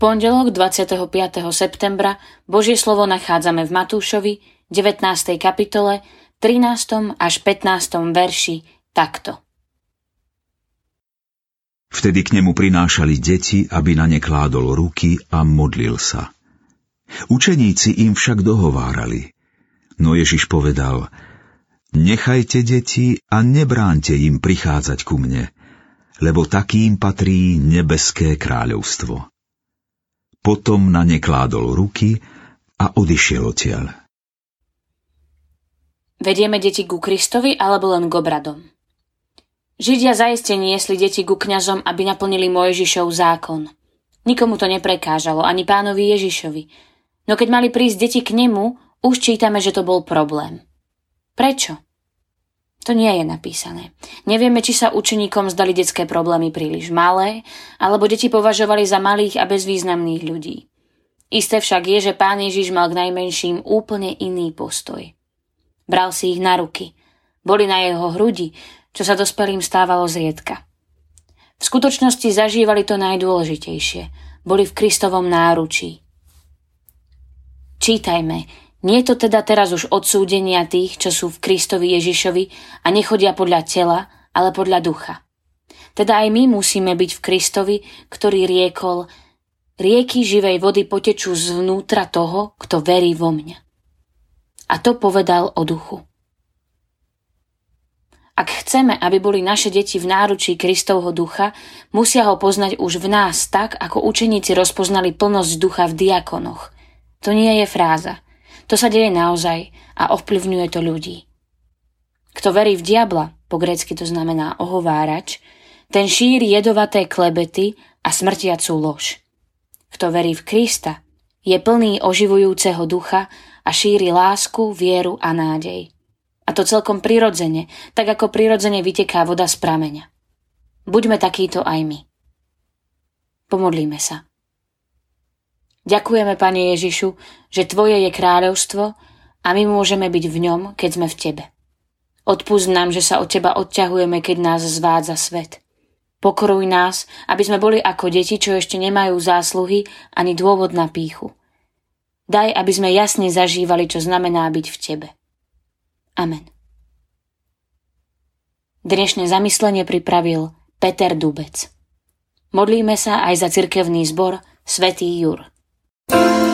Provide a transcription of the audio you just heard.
pondelok 25. septembra Božie slovo nachádzame v Matúšovi 19. kapitole 13. až 15. verši takto. Vtedy k nemu prinášali deti, aby na ne kládol ruky a modlil sa. Učeníci im však dohovárali. No Ježiš povedal, nechajte deti a nebránte im prichádzať ku mne, lebo takým patrí nebeské kráľovstvo. Potom na ne kládol ruky a odišiel odtiaľ. Vedieme deti ku Kristovi alebo len k obradom? Židia zaiste niesli deti ku kňazom, aby naplnili Mojžišov zákon. Nikomu to neprekážalo, ani pánovi Ježišovi. No keď mali prísť deti k nemu, už čítame, že to bol problém. Prečo? To nie je napísané. Nevieme, či sa učeníkom zdali detské problémy príliš malé, alebo deti považovali za malých a bezvýznamných ľudí. Isté však je, že pán Ježiš mal k najmenším úplne iný postoj. Bral si ich na ruky. Boli na jeho hrudi, čo sa dospelým stávalo zriedka. V skutočnosti zažívali to najdôležitejšie. Boli v Kristovom náručí. Čítajme, nie je to teda teraz už odsúdenia tých, čo sú v Kristovi Ježišovi a nechodia podľa tela, ale podľa ducha. Teda aj my musíme byť v Kristovi, ktorý riekol, rieky živej vody potečú zvnútra toho, kto verí vo mňa. A to povedal o duchu. Ak chceme, aby boli naše deti v náručí Kristovho ducha, musia ho poznať už v nás tak, ako učeníci rozpoznali plnosť ducha v diakonoch. To nie je fráza. To sa deje naozaj a ovplyvňuje to ľudí. Kto verí v diabla, po grecky to znamená ohovárač, ten šíri jedovaté klebety a smrtiacú lož. Kto verí v Krista, je plný oživujúceho ducha a šíri lásku, vieru a nádej. A to celkom prirodzene, tak ako prirodzene vyteká voda z prameňa. Buďme takýto aj my. Pomodlíme sa. Ďakujeme, Pane Ježišu, že Tvoje je kráľovstvo a my môžeme byť v ňom, keď sme v Tebe. Odpust nám, že sa od Teba odťahujeme, keď nás zvádza svet. Pokoruj nás, aby sme boli ako deti, čo ešte nemajú zásluhy ani dôvod na píchu. Daj, aby sme jasne zažívali, čo znamená byť v Tebe. Amen. Dnešné zamyslenie pripravil Peter Dubec. Modlíme sa aj za cirkevný zbor Svetý Jur. Thank you